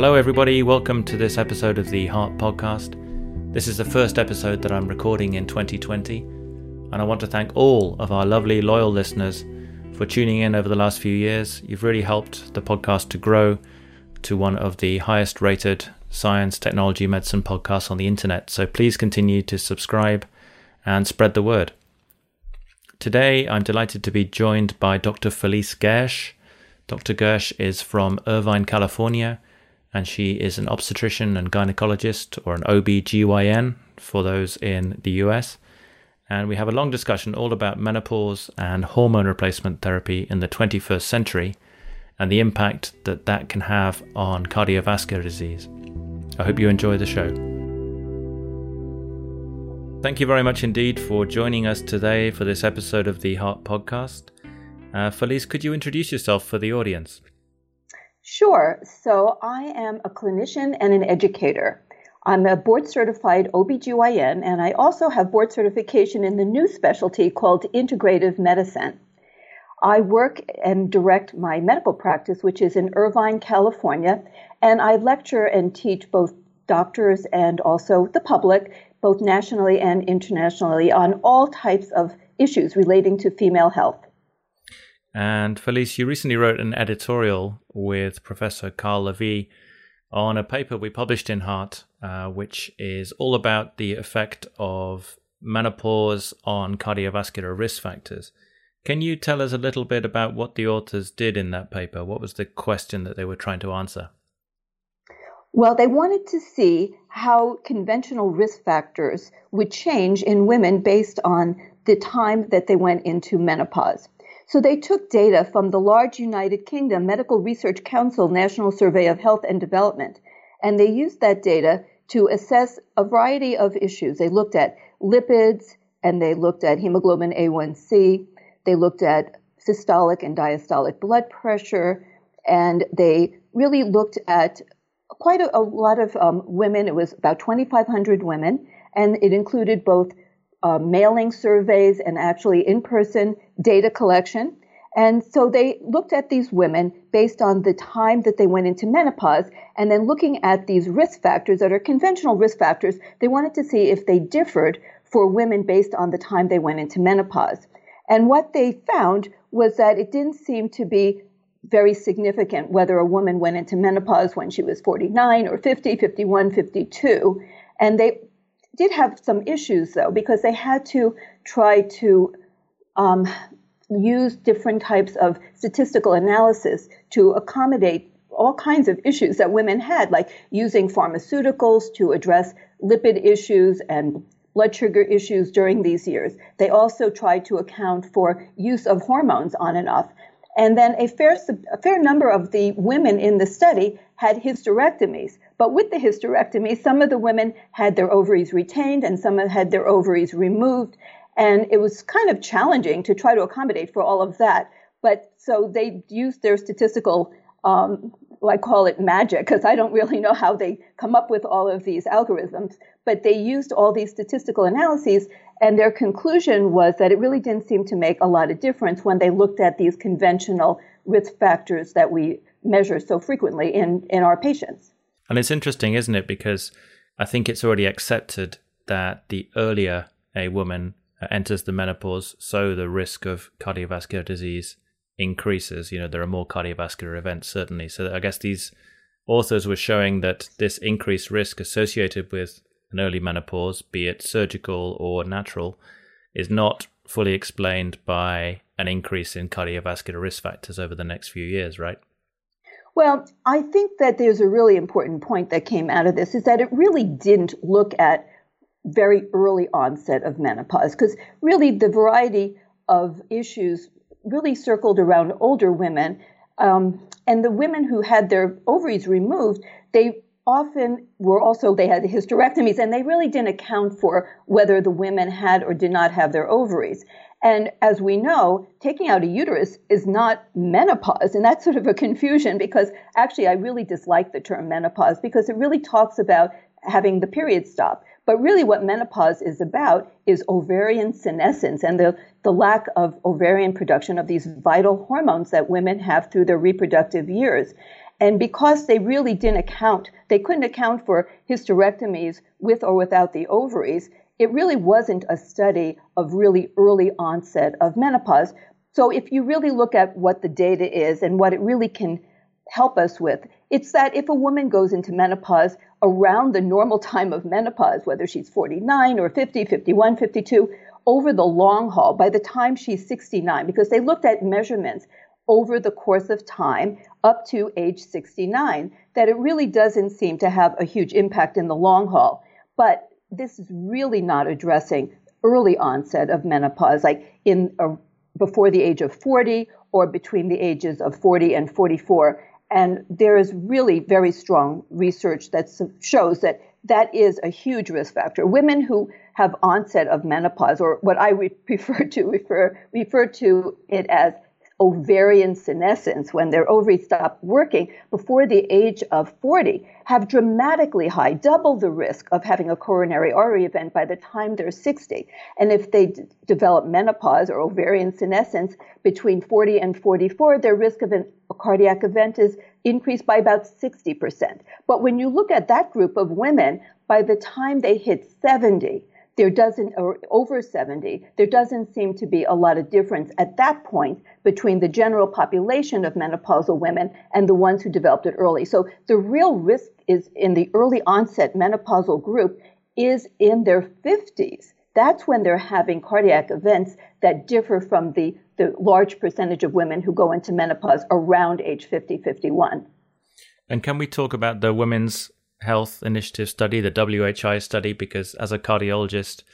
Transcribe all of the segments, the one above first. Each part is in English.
Hello, everybody. Welcome to this episode of the Heart Podcast. This is the first episode that I'm recording in 2020, and I want to thank all of our lovely, loyal listeners for tuning in over the last few years. You've really helped the podcast to grow to one of the highest rated science, technology, medicine podcasts on the internet. So please continue to subscribe and spread the word. Today, I'm delighted to be joined by Dr. Felice Gersh. Dr. Gersh is from Irvine, California, and she is an obstetrician and gynecologist, or an OB-GYN for those in the US. And we have a long discussion all about menopause and hormone replacement therapy in the 21st century and the impact that that can have on cardiovascular disease. I hope you enjoy the show. Thank you very much indeed for joining us today for this episode of the Heart Podcast. Uh, Felice, could you introduce yourself for the audience? Sure. So I am a clinician and an educator. I'm a board certified OBGYN, and I also have board certification in the new specialty called integrative medicine. I work and direct my medical practice, which is in Irvine, California, and I lecture and teach both doctors and also the public, both nationally and internationally, on all types of issues relating to female health. And Felice, you recently wrote an editorial with Professor Carl Lavie on a paper we published in Heart, uh, which is all about the effect of menopause on cardiovascular risk factors. Can you tell us a little bit about what the authors did in that paper? What was the question that they were trying to answer? Well, they wanted to see how conventional risk factors would change in women based on the time that they went into menopause. So they took data from the large United Kingdom Medical Research Council National Survey of Health and Development, and they used that data to assess a variety of issues. They looked at lipids and they looked at hemoglobin A1C, they looked at systolic and diastolic blood pressure, and they really looked at quite a, a lot of um, women. It was about 2,500 women, and it included both uh, mailing surveys and actually in person data collection. And so they looked at these women based on the time that they went into menopause and then looking at these risk factors that are conventional risk factors, they wanted to see if they differed for women based on the time they went into menopause. And what they found was that it didn't seem to be very significant whether a woman went into menopause when she was 49 or 50, 51, 52. And they did have some issues though, because they had to try to um, use different types of statistical analysis to accommodate all kinds of issues that women had, like using pharmaceuticals to address lipid issues and blood sugar issues during these years. They also tried to account for use of hormones on and off. And then a fair, a fair number of the women in the study had hysterectomies. But with the hysterectomy, some of the women had their ovaries retained and some had their ovaries removed. And it was kind of challenging to try to accommodate for all of that. But so they used their statistical um, I call it magic because I don't really know how they come up with all of these algorithms, but they used all these statistical analyses, and their conclusion was that it really didn't seem to make a lot of difference when they looked at these conventional risk factors that we measure so frequently in, in our patients. And it's interesting, isn't it? Because I think it's already accepted that the earlier a woman enters the menopause, so the risk of cardiovascular disease increases. You know, there are more cardiovascular events, certainly. So I guess these authors were showing that this increased risk associated with an early menopause, be it surgical or natural, is not fully explained by an increase in cardiovascular risk factors over the next few years, right? Well, I think that there's a really important point that came out of this is that it really didn't look at very early onset of menopause because really the variety of issues really circled around older women. Um, and the women who had their ovaries removed, they often were also, they had hysterectomies, and they really didn't account for whether the women had or did not have their ovaries. And as we know, taking out a uterus is not menopause. And that's sort of a confusion because actually I really dislike the term menopause because it really talks about having the period stop. But really, what menopause is about is ovarian senescence and the, the lack of ovarian production of these vital hormones that women have through their reproductive years. And because they really didn't account, they couldn't account for hysterectomies with or without the ovaries, it really wasn't a study of really early onset of menopause. So if you really look at what the data is and what it really can help us with, it's that if a woman goes into menopause around the normal time of menopause, whether she's 49 or 50, 51, 52, over the long haul, by the time she's 69, because they looked at measurements over the course of time up to age 69, that it really doesn't seem to have a huge impact in the long haul. But this is really not addressing early onset of menopause, like in uh, before the age of 40 or between the ages of 40 and 44. And there is really very strong research that shows that that is a huge risk factor. Women who have onset of menopause, or what I would prefer to refer refer to it as ovarian senescence, when their ovaries stop working before the age of 40, have dramatically high, double the risk of having a coronary artery event by the time they're 60. And if they d- develop menopause or ovarian senescence between 40 and 44, their risk of an, cardiac event is increased by about 60%. But when you look at that group of women, by the time they hit 70, there doesn't, or over 70, there doesn't seem to be a lot of difference at that point between the general population of menopausal women and the ones who developed it early. So the real risk is in the early onset menopausal group is in their 50s. That's when they're having cardiac events that differ from the, the large percentage of women who go into menopause around age 50, 51. And can we talk about the women's Health Initiative study, the WHI study, because as a cardiologist,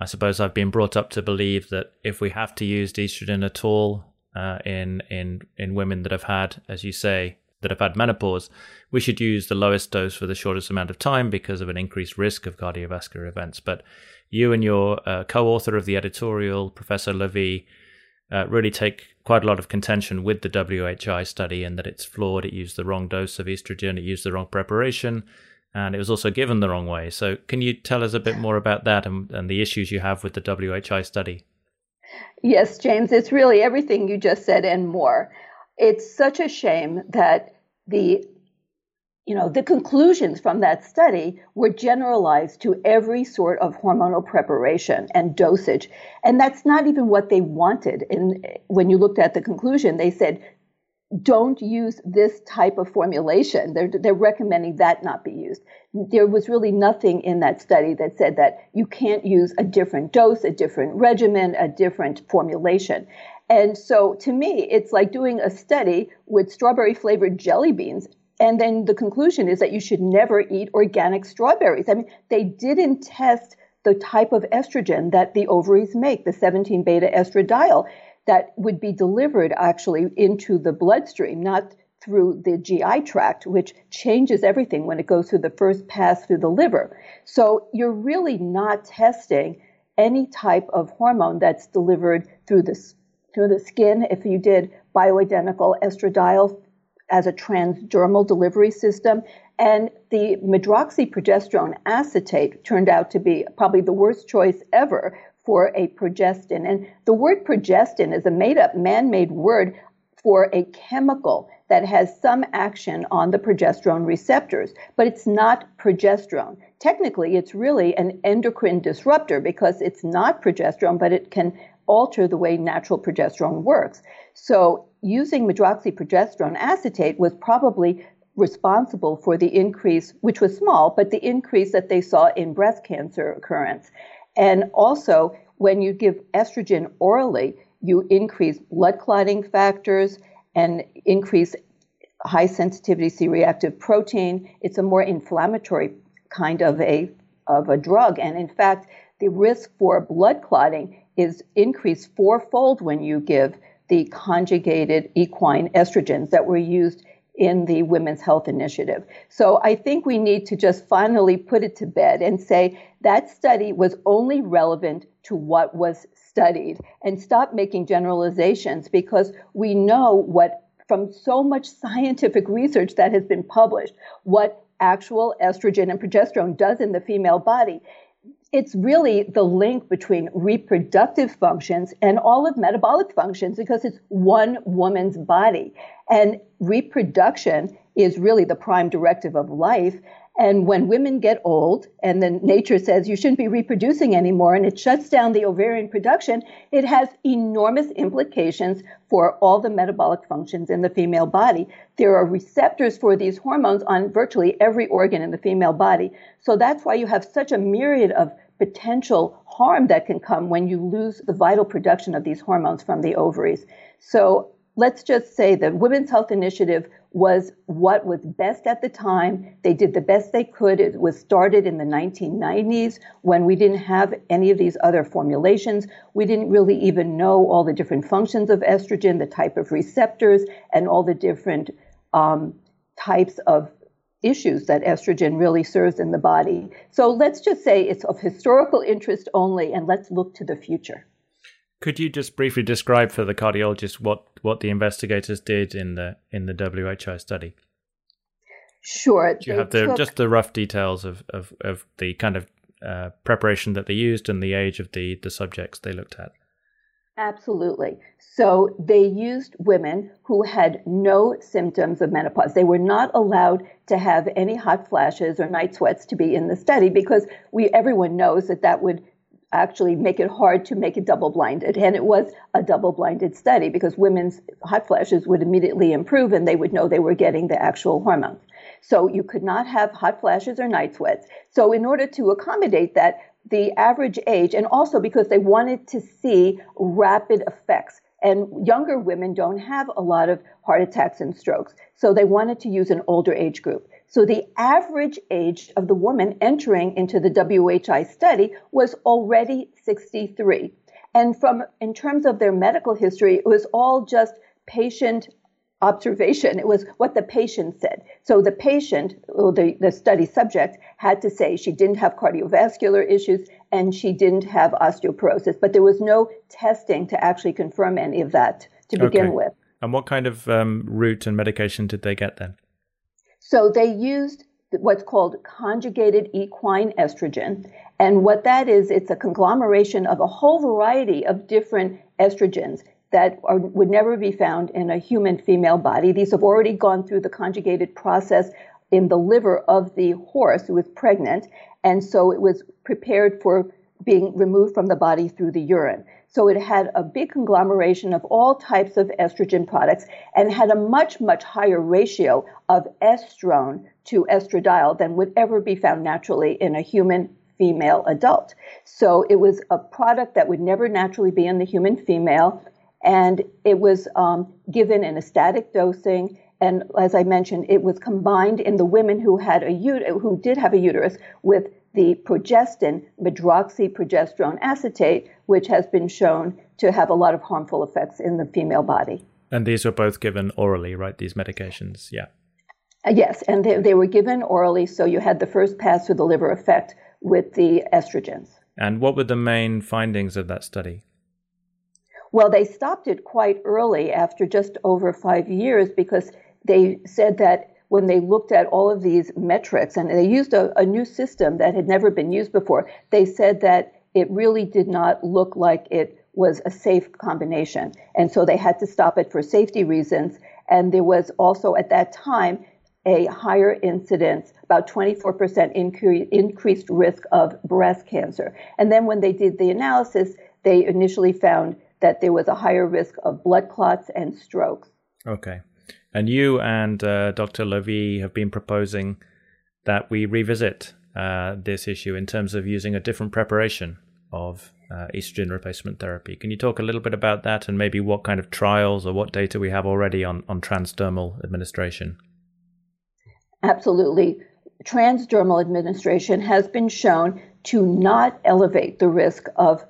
I suppose I've been brought up to believe that if we have to use estrogen at all uh, in in in women that have had, as you say, that have had menopause, we should use the lowest dose for the shortest amount of time because of an increased risk of cardiovascular events. But you and your uh, co-author of the editorial, Professor Lavie, uh, really take quite a lot of contention with the WHI study in that it's flawed. It used the wrong dose of estrogen, it used the wrong preparation, and it was also given the wrong way. So, can you tell us a bit more about that and, and the issues you have with the WHI study? Yes, James, it's really everything you just said and more. It's such a shame that the you know, the conclusions from that study were generalized to every sort of hormonal preparation and dosage. And that's not even what they wanted. And eh, when you looked at the conclusion, they said, don't use this type of formulation. They're, they're recommending that not be used. There was really nothing in that study that said that you can't use a different dose, a different regimen, a different formulation. And so to me, it's like doing a study with strawberry flavored jelly beans and then the conclusion is that you should never eat organic strawberries. I mean, they didn't test the type of estrogen that the ovaries make, the 17 beta estradiol, that would be delivered actually into the bloodstream, not through the GI tract, which changes everything when it goes through the first pass through the liver. So you're really not testing any type of hormone that's delivered through the, through the skin. If you did bioidentical estradiol as a transdermal delivery system. And the medroxyprogesterone acetate turned out to be probably the worst choice ever for a progestin. And the word progestin is a made up, man made word for a chemical that has some action on the progesterone receptors, but it's not progesterone. Technically, it's really an endocrine disruptor because it's not progesterone, but it can alter the way natural progesterone works. So using medroxyprogesterone acetate was probably responsible for the increase, which was small, but the increase that they saw in breast cancer occurrence. And also, when you give estrogen orally, you increase blood clotting factors and increase high sensitivity C reactive protein. It's a more inflammatory kind of a, of a drug. And in fact, the risk for blood clotting is increased fourfold when you give the conjugated equine estrogens that were used in the Women's Health Initiative. So I think we need to just finally put it to bed and say that study was only relevant to what was studied and stop making generalizations because we know what from so much scientific research that has been published what actual estrogen and progesterone does in the female body it's really the link between reproductive functions and all of metabolic functions because it's one woman's body. And reproduction is really the prime directive of life. And when women get old and then nature says you shouldn't be reproducing anymore and it shuts down the ovarian production, it has enormous implications for all the metabolic functions in the female body. There are receptors for these hormones on virtually every organ in the female body. So that's why you have such a myriad of potential harm that can come when you lose the vital production of these hormones from the ovaries. So let's just say the Women's Health Initiative was what was best at the time. They did the best they could. It was started in the 1990s when we didn't have any of these other formulations. We didn't really even know all the different functions of estrogen, the type of receptors, and all the different um, types of issues that estrogen really serves in the body. So let's just say it's of historical interest only, and let's look to the future. Could you just briefly describe for the cardiologist what, what the investigators did in the in the WHO study? Sure. Do you have the took... just the rough details of, of, of the kind of uh, preparation that they used and the age of the, the subjects they looked at? Absolutely. So they used women who had no symptoms of menopause. They were not allowed to have any hot flashes or night sweats to be in the study because we everyone knows that that would actually make it hard to make it double blinded. And it was a double blinded study because women's hot flashes would immediately improve and they would know they were getting the actual hormones. So you could not have hot flashes or night sweats. So in order to accommodate that, the average age, and also because they wanted to see rapid effects. And younger women don't have a lot of heart attacks and strokes. So they wanted to use an older age group. So the average age of the woman entering into the WHI study was already 63. And from, in terms of their medical history, it was all just patient observation. It was what the patient said. So the patient, or the, the study subject, had to say she didn't have cardiovascular issues and she didn't have osteoporosis, but there was no testing to actually confirm any of that to begin okay. with. And what kind of um, route and medication did they get then? So they used what's called conjugated equine estrogen. And what that is, it's a conglomeration of a whole variety of different estrogens that are, would never be found in a human female body. These have already gone through the conjugated process in the liver of the horse who was pregnant. And so it was prepared for being removed from the body through the urine. So it had a big conglomeration of all types of estrogen products and had a much, much higher ratio of estrone to estradiol than would ever be found naturally in a human female adult. So it was a product that would never naturally be in the human female. And it was um, given in a static dosing. And as I mentioned, it was combined in the women who had a who did have a uterus with the progestin, medroxyprogesterone acetate, which has been shown to have a lot of harmful effects in the female body. And these were both given orally, right? These medications, yeah. Uh, yes, and they, they were given orally, so you had the first pass through the liver effect with the estrogens. And what were the main findings of that study? Well, they stopped it quite early after just over five years because they said that when they looked at all of these metrics and they used a, a new system that had never been used before, they said that it really did not look like it was a safe combination. And so they had to stop it for safety reasons. And there was also at that time a higher incidence, about 24% incre- increased risk of breast cancer. And then when they did the analysis, they initially found that there was a higher risk of blood clots and strokes. Okay. And you and uh, Dr. Lavie have been proposing that we revisit uh, this issue in terms of using a different preparation of uh, estrogen replacement therapy. Can you talk a little bit about that and maybe what kind of trials or what data we have already on, on transdermal administration? Absolutely. Transdermal administration has been shown to not elevate the risk of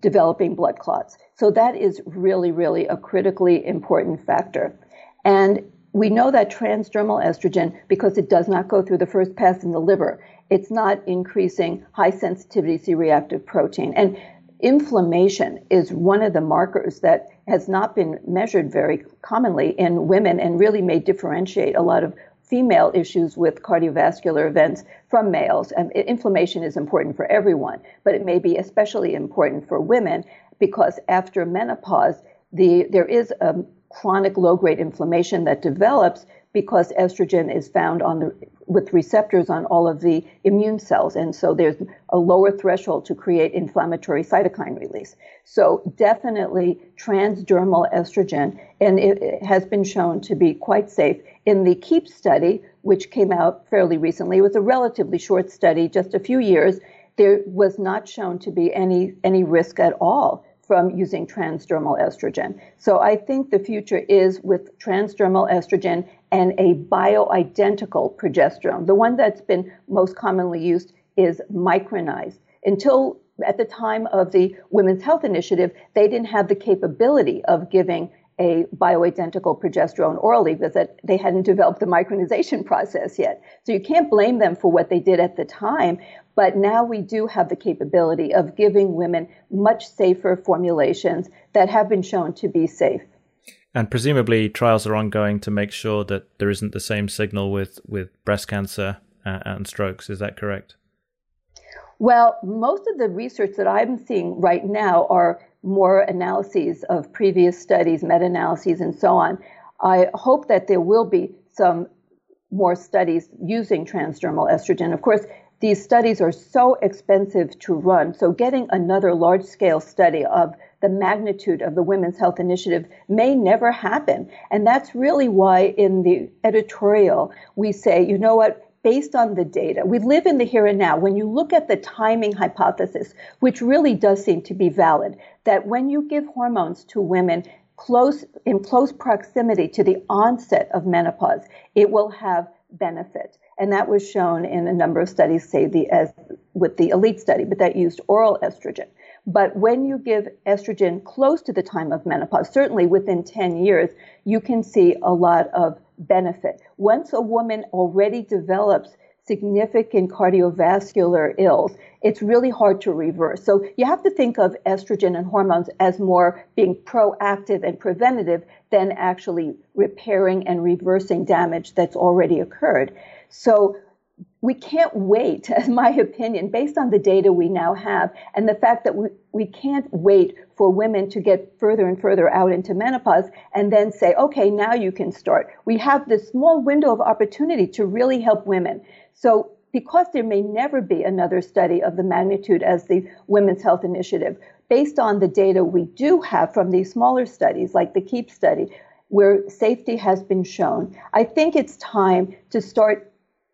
developing blood clots. So that is really, really a critically important factor. And we know that transdermal estrogen, because it does not go through the first pass in the liver, it's not increasing high sensitivity C reactive protein. And inflammation is one of the markers that has not been measured very commonly in women and really may differentiate a lot of female issues with cardiovascular events from males. Um, and inflammation is important for everyone, but it may be especially important for women because after menopause, the, there is a chronic low grade inflammation that develops because estrogen is found on the with receptors on all of the immune cells, and so there's a lower threshold to create inflammatory cytokine release. So definitely transdermal estrogen, and it has been shown to be quite safe. In the KEEPS study, which came out fairly recently, it was a relatively short study, just a few years. There was not shown to be any any risk at all from using transdermal estrogen. So I think the future is with transdermal estrogen and a bioidentical progesterone. The one that's been most commonly used is micronized. Until at the time of the Women's Health Initiative, they didn't have the capability of giving a bioidentical progesterone orally because they hadn't developed the micronization process yet. So you can't blame them for what they did at the time. But now we do have the capability of giving women much safer formulations that have been shown to be safe. And presumably, trials are ongoing to make sure that there isn't the same signal with, with breast cancer uh, and strokes. Is that correct? Well, most of the research that I'm seeing right now are more analyses of previous studies, meta analyses, and so on. I hope that there will be some more studies using transdermal estrogen. Of course, these studies are so expensive to run. So getting another large scale study of the magnitude of the Women's Health Initiative may never happen. And that's really why in the editorial we say, you know what, based on the data, we live in the here and now. When you look at the timing hypothesis, which really does seem to be valid, that when you give hormones to women, close in close proximity to the onset of menopause, it will have benefit. And that was shown in a number of studies, say the as with the elite study, but that used oral estrogen. But when you give estrogen close to the time of menopause, certainly within 10 years, you can see a lot of benefit. Once a woman already develops significant cardiovascular ills, it's really hard to reverse. So you have to think of estrogen and hormones as more being proactive and preventative than actually repairing and reversing damage that's already occurred. So we can't wait, in my opinion, based on the data we now have and the fact that we, we can't wait for women to get further and further out into menopause and then say, okay, now you can start. We have this small window of opportunity to really help women. So because there may never be another study of the magnitude as the Women's Health Initiative, based on the data we do have from these smaller studies, like the KEEPS study, where safety has been shown, I think it's time to start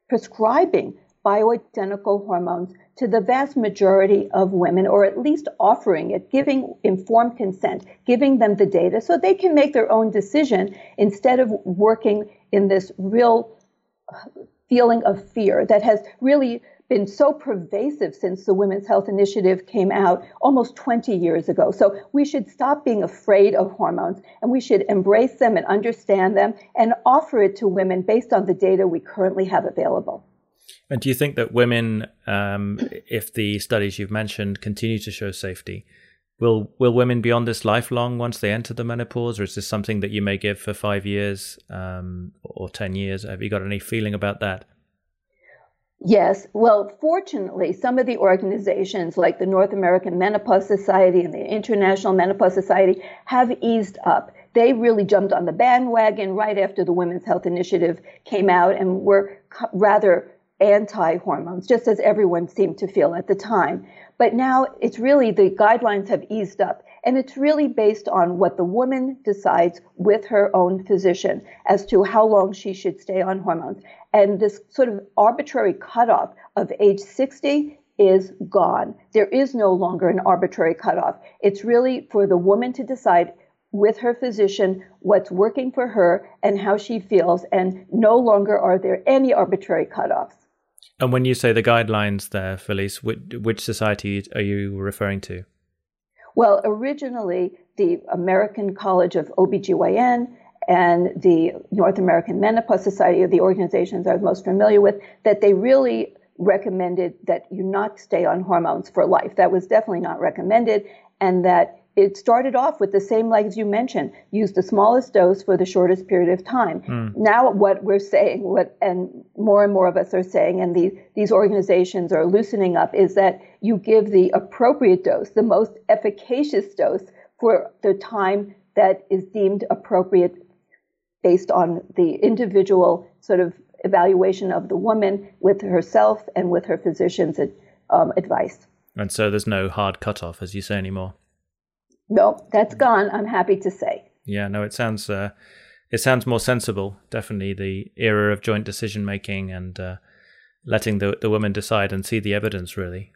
prescribing bioidentical hormones to the vast majority of women, or at least offering it, giving informed consent, giving them the data so they can make their own decision instead of working in this real feeling of fear that has really been so pervasive since the Women's Health Initiative came out almost 20 years ago. So we should stop being afraid of hormones and we should embrace them and understand them and offer it to women based on the data we currently have available. And do you think that women, um, if the studies you've mentioned continue to show safety, will will women be on this lifelong once they enter the menopause, or is this something that you may give for five years um, or ten years? Have you got any feeling about that? Yes. Well, fortunately, some of the organizations like the North American Menopause Society and the International Menopause Society have eased up. They really jumped on the bandwagon right after the Women's Health Initiative came out and were rather anti hormones, just as everyone seemed to feel at the time. But now it's really the guidelines have eased up. And it's really based on what the woman decides with her own physician as to how long she should stay on hormones. And this sort of arbitrary cutoff of age 60 is gone. There is no longer an arbitrary cutoff. It's really for the woman to decide with her physician what's working for her and how she feels, and no longer are there any arbitrary cutoffs. And when you say the guidelines there, Felice, which, which society are you referring to? Well, originally, the American College of OBGYN and the North American Menopause Society are the organizations I was most familiar with, that they really recommended that you not stay on hormones for life. That was definitely not recommended, and that it started off with the same legs you mentioned use the smallest dose for the shortest period of time mm. now what we're saying what and more and more of us are saying and the, these organizations are loosening up is that you give the appropriate dose the most efficacious dose for the time that is deemed appropriate based on the individual sort of evaluation of the woman with herself and with her physician's um, advice. And so there's no hard cutoff, as you say anymore. No, that's gone. I'm happy to say. Yeah, no, it sounds uh, it sounds more sensible. Definitely the era of joint decision making and uh, letting the the woman decide and see the evidence. Really.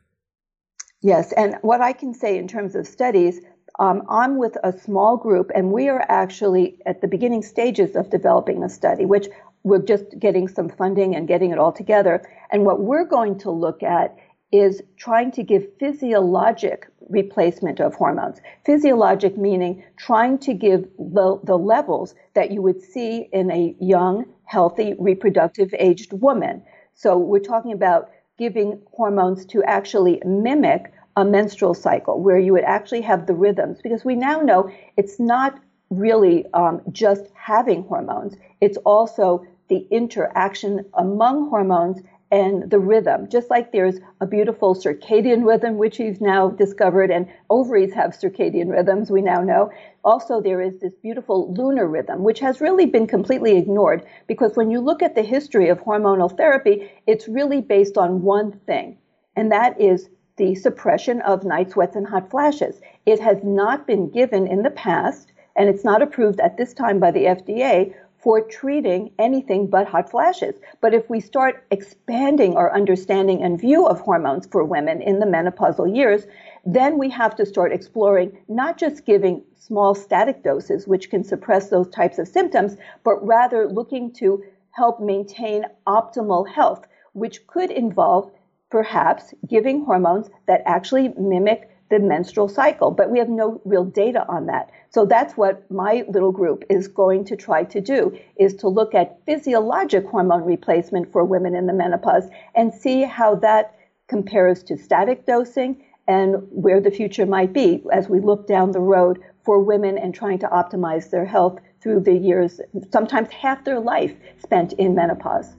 Yes, and what I can say in terms of studies, um, I'm with a small group, and we are actually at the beginning stages of developing a study, which we're just getting some funding and getting it all together. And what we're going to look at is trying to give physiologic replacement of hormones. Physiologic meaning trying to give the, the levels that you would see in a young, healthy, reproductive aged woman. So we're talking about giving hormones to actually mimic a menstrual cycle where you would actually have the rhythms because we now know it's not really um, just having hormones, it's also the interaction among hormones and the rhythm. Just like there's a beautiful circadian rhythm, which we've now discovered, and ovaries have circadian rhythms, we now know. Also, there is this beautiful lunar rhythm, which has really been completely ignored because when you look at the history of hormonal therapy, it's really based on one thing, and that is the suppression of night sweats and hot flashes. It has not been given in the past, and it's not approved at this time by the FDA for treating anything but hot flashes. But if we start expanding our understanding and view of hormones for women in the menopausal years, then we have to start exploring not just giving small static doses, which can suppress those types of symptoms, but rather looking to help maintain optimal health, which could involve perhaps giving hormones that actually mimic the menstrual cycle, but we have no real data on that. So that's what my little group is going to try to do is to look at physiologic hormone replacement for women in the menopause and see how that compares to static dosing and where the future might be as we look down the road for women and trying to optimize their health through the years, sometimes half their life spent in menopause.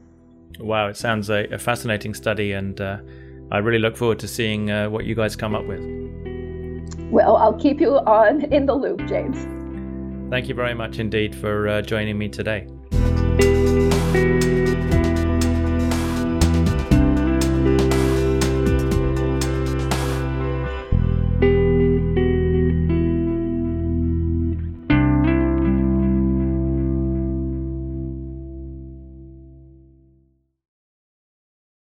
Wow, it sounds a, a fascinating study, and uh, I really look forward to seeing uh, what you guys come up with. Well, I'll keep you on in the loop, James. Thank you very much indeed for uh, joining me today.